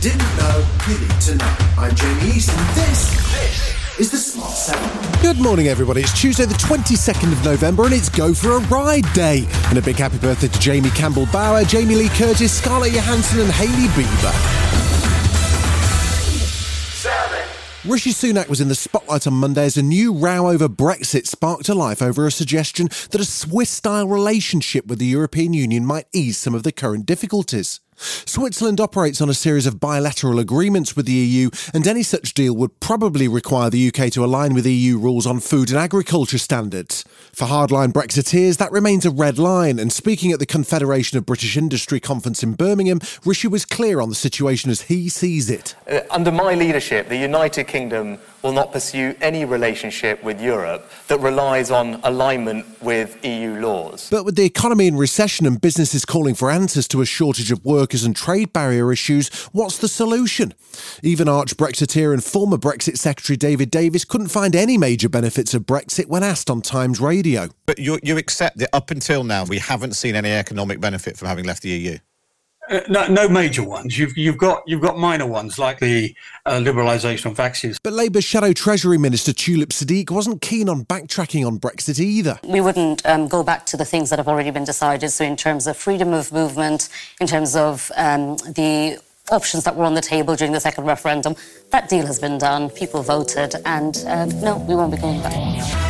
didn't know you need to know. I'm Jamie East, and this, this is the Smart 7. Good morning, everybody. It's Tuesday, the 22nd of November, and it's Go for a Ride Day. And a big happy birthday to Jamie Campbell Bower, Jamie Lee Curtis, Scarlett Johansson, and Hailey Bieber. Rishi Sunak was in the spotlight on Monday as a new row over Brexit sparked to life over a suggestion that a Swiss style relationship with the European Union might ease some of the current difficulties. Switzerland operates on a series of bilateral agreements with the EU, and any such deal would probably require the UK to align with EU rules on food and agriculture standards. For hardline Brexiteers, that remains a red line, and speaking at the Confederation of British Industry conference in Birmingham, Rishi was clear on the situation as he sees it. Uh, under my leadership, the United Kingdom will not pursue any relationship with Europe that relies on alignment with EU laws. But with the economy in recession and businesses calling for answers to a shortage of workers and trade barrier issues, what's the solution? Even arch Brexiteer and former Brexit Secretary David Davis couldn't find any major benefits of Brexit when asked on Times Radio. But you, you accept that up until now, we haven't seen any economic benefit from having left the EU? Uh, no, no major ones. You've you've got you've got minor ones like the uh, liberalisation of vaccines. But Labour's Shadow Treasury Minister Tulip Siddiq wasn't keen on backtracking on Brexit either. We wouldn't um, go back to the things that have already been decided. So in terms of freedom of movement, in terms of um, the options that were on the table during the second referendum, that deal has been done. People voted, and um, no, we won't be going back.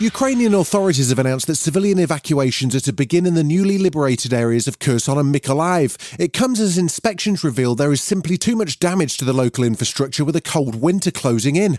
Ukrainian authorities have announced that civilian evacuations are to begin in the newly liberated areas of Kherson and Mykolaiv. It comes as inspections reveal there is simply too much damage to the local infrastructure with a cold winter closing in.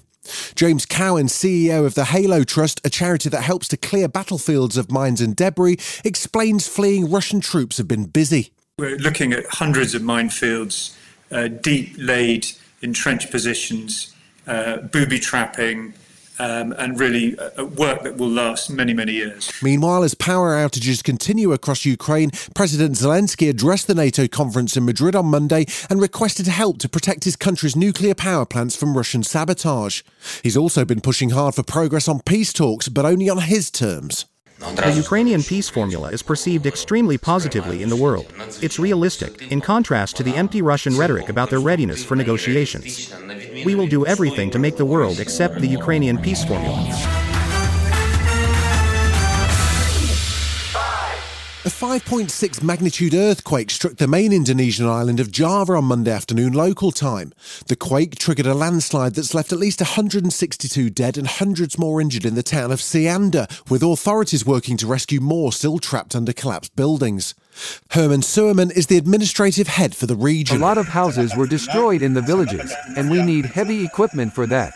James Cowan, CEO of the Halo Trust, a charity that helps to clear battlefields of mines and debris, explains fleeing Russian troops have been busy. We're looking at hundreds of minefields, uh, deep laid entrenched positions, uh, booby trapping, um, and really uh, work that will last many, many years. Meanwhile, as power outages continue across Ukraine, President Zelensky addressed the NATO conference in Madrid on Monday and requested help to protect his country's nuclear power plants from Russian sabotage. He's also been pushing hard for progress on peace talks, but only on his terms. The Ukrainian peace formula is perceived extremely positively in the world. It's realistic, in contrast to the empty Russian rhetoric about their readiness for negotiations. We will do everything to make the world accept the Ukrainian peace formula. A 5.6 magnitude earthquake struck the main Indonesian island of Java on Monday afternoon local time. The quake triggered a landslide that's left at least 162 dead and hundreds more injured in the town of Cianjur, with authorities working to rescue more still trapped under collapsed buildings. Herman Suherman is the administrative head for the region. A lot of houses were destroyed in the villages, and we need heavy equipment for that.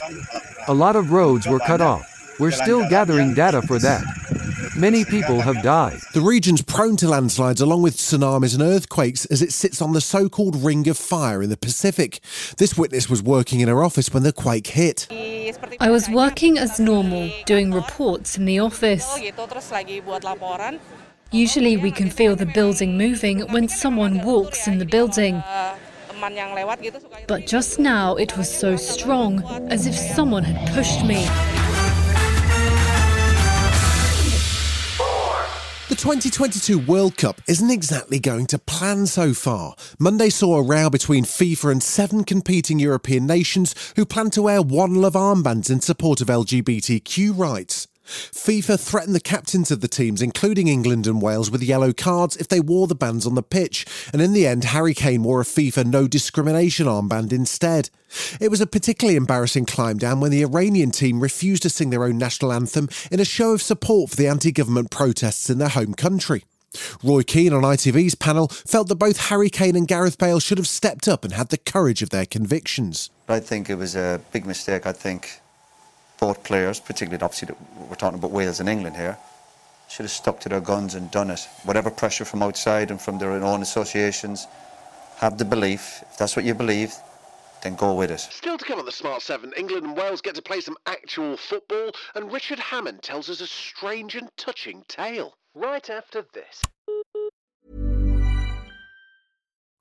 A lot of roads were cut off. We're still gathering data for that. Many people have died. The region's prone to landslides along with tsunamis and earthquakes as it sits on the so called Ring of Fire in the Pacific. This witness was working in her office when the quake hit. I was working as normal, doing reports in the office. Usually, we can feel the building moving when someone walks in the building. But just now, it was so strong, as if someone had pushed me. The 2022 World Cup isn't exactly going to plan so far. Monday saw a row between FIFA and seven competing European nations who plan to wear one love armbands in support of LGBTQ rights. FIFA threatened the captains of the teams, including England and Wales, with yellow cards if they wore the bands on the pitch, and in the end, Harry Kane wore a FIFA no discrimination armband instead. It was a particularly embarrassing climb down when the Iranian team refused to sing their own national anthem in a show of support for the anti government protests in their home country. Roy Keane on ITV's panel felt that both Harry Kane and Gareth Bale should have stepped up and had the courage of their convictions. I think it was a big mistake. I think both players, particularly obviously we're talking about Wales and England here, should have stuck to their guns and done it. Whatever pressure from outside and from their own associations, have the belief. If that's what you believe, then go with it. Still to come on the Smart 7, England and Wales get to play some actual football, and Richard Hammond tells us a strange and touching tale. Right after this.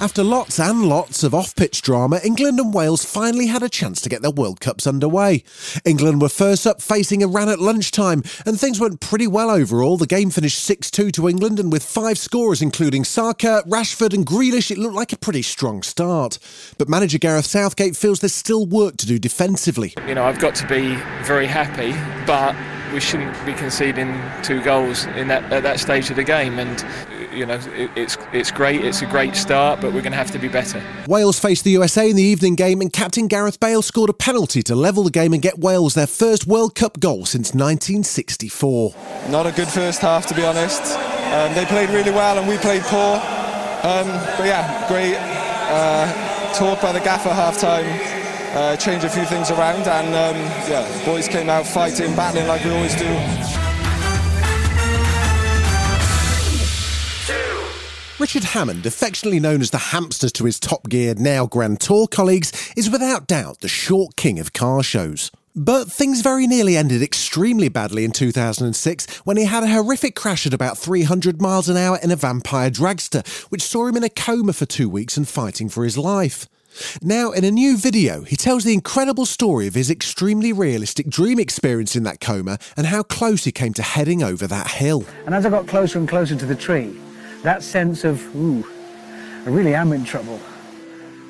After lots and lots of off pitch drama, England and Wales finally had a chance to get their World Cups underway. England were first up facing Iran at lunchtime, and things went pretty well overall. The game finished 6 2 to England, and with five scorers, including Saka, Rashford, and Grealish, it looked like a pretty strong start. But manager Gareth Southgate feels there's still work to do defensively. You know, I've got to be very happy, but we shouldn't be conceding two goals in that at that stage of the game and you know it, it's it's great it's a great start but we're going to have to be better. Wales faced the USA in the evening game and captain Gareth Bale scored a penalty to level the game and get Wales their first World Cup goal since 1964 not a good first half to be honest. Um, they played really well and we played poor. Um, but yeah great uh, talk by the gaffer half time uh, change a few things around, and um, yeah, boys came out fighting, battling like we always do. Richard Hammond, affectionately known as the hamster to his Top Gear now Grand Tour colleagues, is without doubt the short king of car shows. But things very nearly ended extremely badly in 2006 when he had a horrific crash at about 300 miles an hour in a vampire dragster, which saw him in a coma for two weeks and fighting for his life. Now, in a new video, he tells the incredible story of his extremely realistic dream experience in that coma and how close he came to heading over that hill. And as I got closer and closer to the tree, that sense of, ooh, I really am in trouble,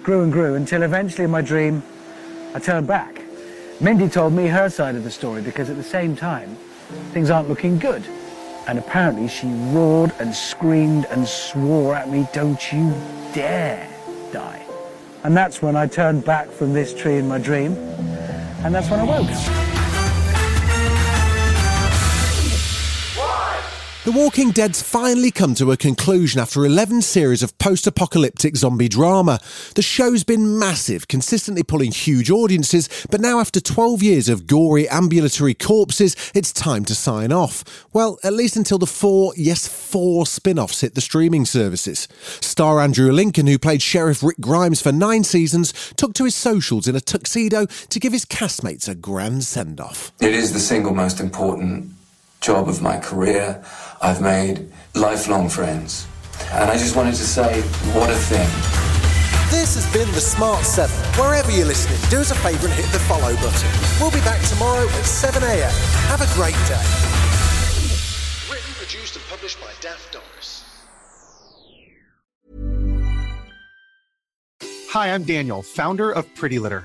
grew and grew until eventually in my dream, I turned back. Mindy told me her side of the story because at the same time, things aren't looking good. And apparently she roared and screamed and swore at me, don't you dare die. And that's when I turned back from this tree in my dream, and that's when I woke. The Walking Dead's finally come to a conclusion after 11 series of post apocalyptic zombie drama. The show's been massive, consistently pulling huge audiences, but now after 12 years of gory ambulatory corpses, it's time to sign off. Well, at least until the four, yes, four spin offs hit the streaming services. Star Andrew Lincoln, who played Sheriff Rick Grimes for nine seasons, took to his socials in a tuxedo to give his castmates a grand send off. It is the single most important job of my career. I've made lifelong friends. And I just wanted to say, what a thing. This has been The Smart 7. Wherever you're listening, do us a favour and hit the follow button. We'll be back tomorrow at 7am. Have a great day. Written, produced and published by Daft Doris. Hi, I'm Daniel, founder of Pretty Litter.